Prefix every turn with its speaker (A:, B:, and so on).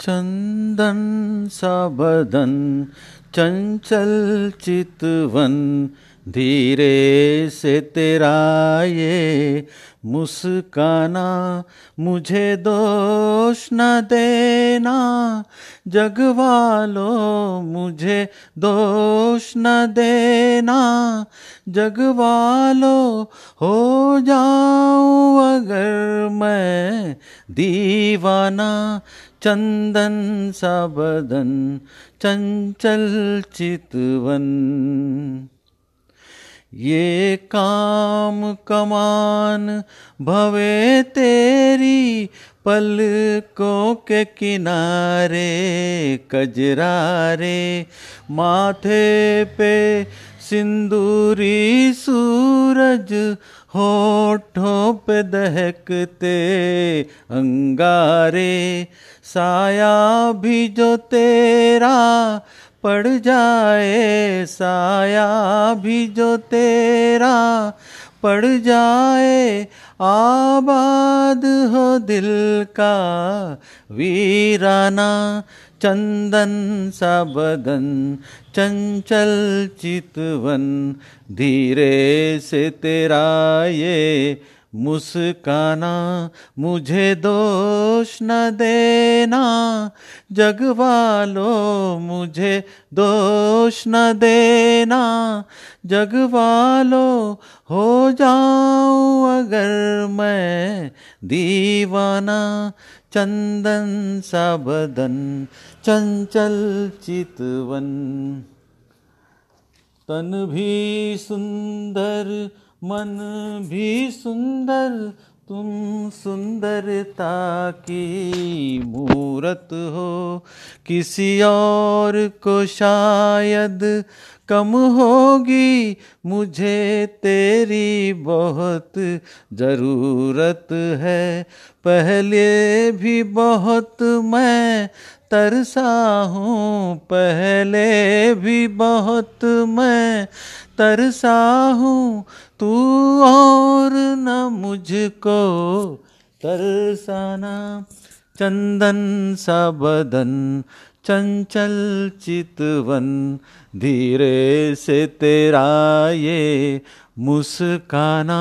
A: चंदन सा बदन चंचल चितवन धीरे से तेरा ये मुस्काना, मुझे दोष न देना। जग वालों मुझे दोष न देना। जग वालों हो जाऊँ अगर मैं दीवाना। चंदन सा बदन, चंचल चितवन। ये काम कमान भवे तेरी पलकों के किनारे, कजरारे, माथे पे सिंदूरी सूरज होठों पे दहकते अंगारे, साया भी जो तेरा पड़ जाए साया भी जो तेरा, पड़ जाए आबाद हो दिल का वीराना, चंदन सा बदन, चंचल चितवन, धीरे से तेरा ये मुस्काना, मुझे दोष न देना। जग वालों मुझे दोष न देना। जग वालों हो जाऊँ अगर मैं दीवाना। चंदन सा बदन, चंचल चितवन। तन भी सुंदर मन भी सुंदर, तुम सुंदरता की मूरत हो। किसी और को शायद कम होगी, मुझे तेरी बहुत ज़रूरत है। पहले भी बहुत मैं तरसा हूँ, पहले भी बहुत मैं तरसा हूँ, तू और न मुझको। तरसाना चंदन सा बदन, चंचल चितवन। धीरे से तेरा ये मुस्काना।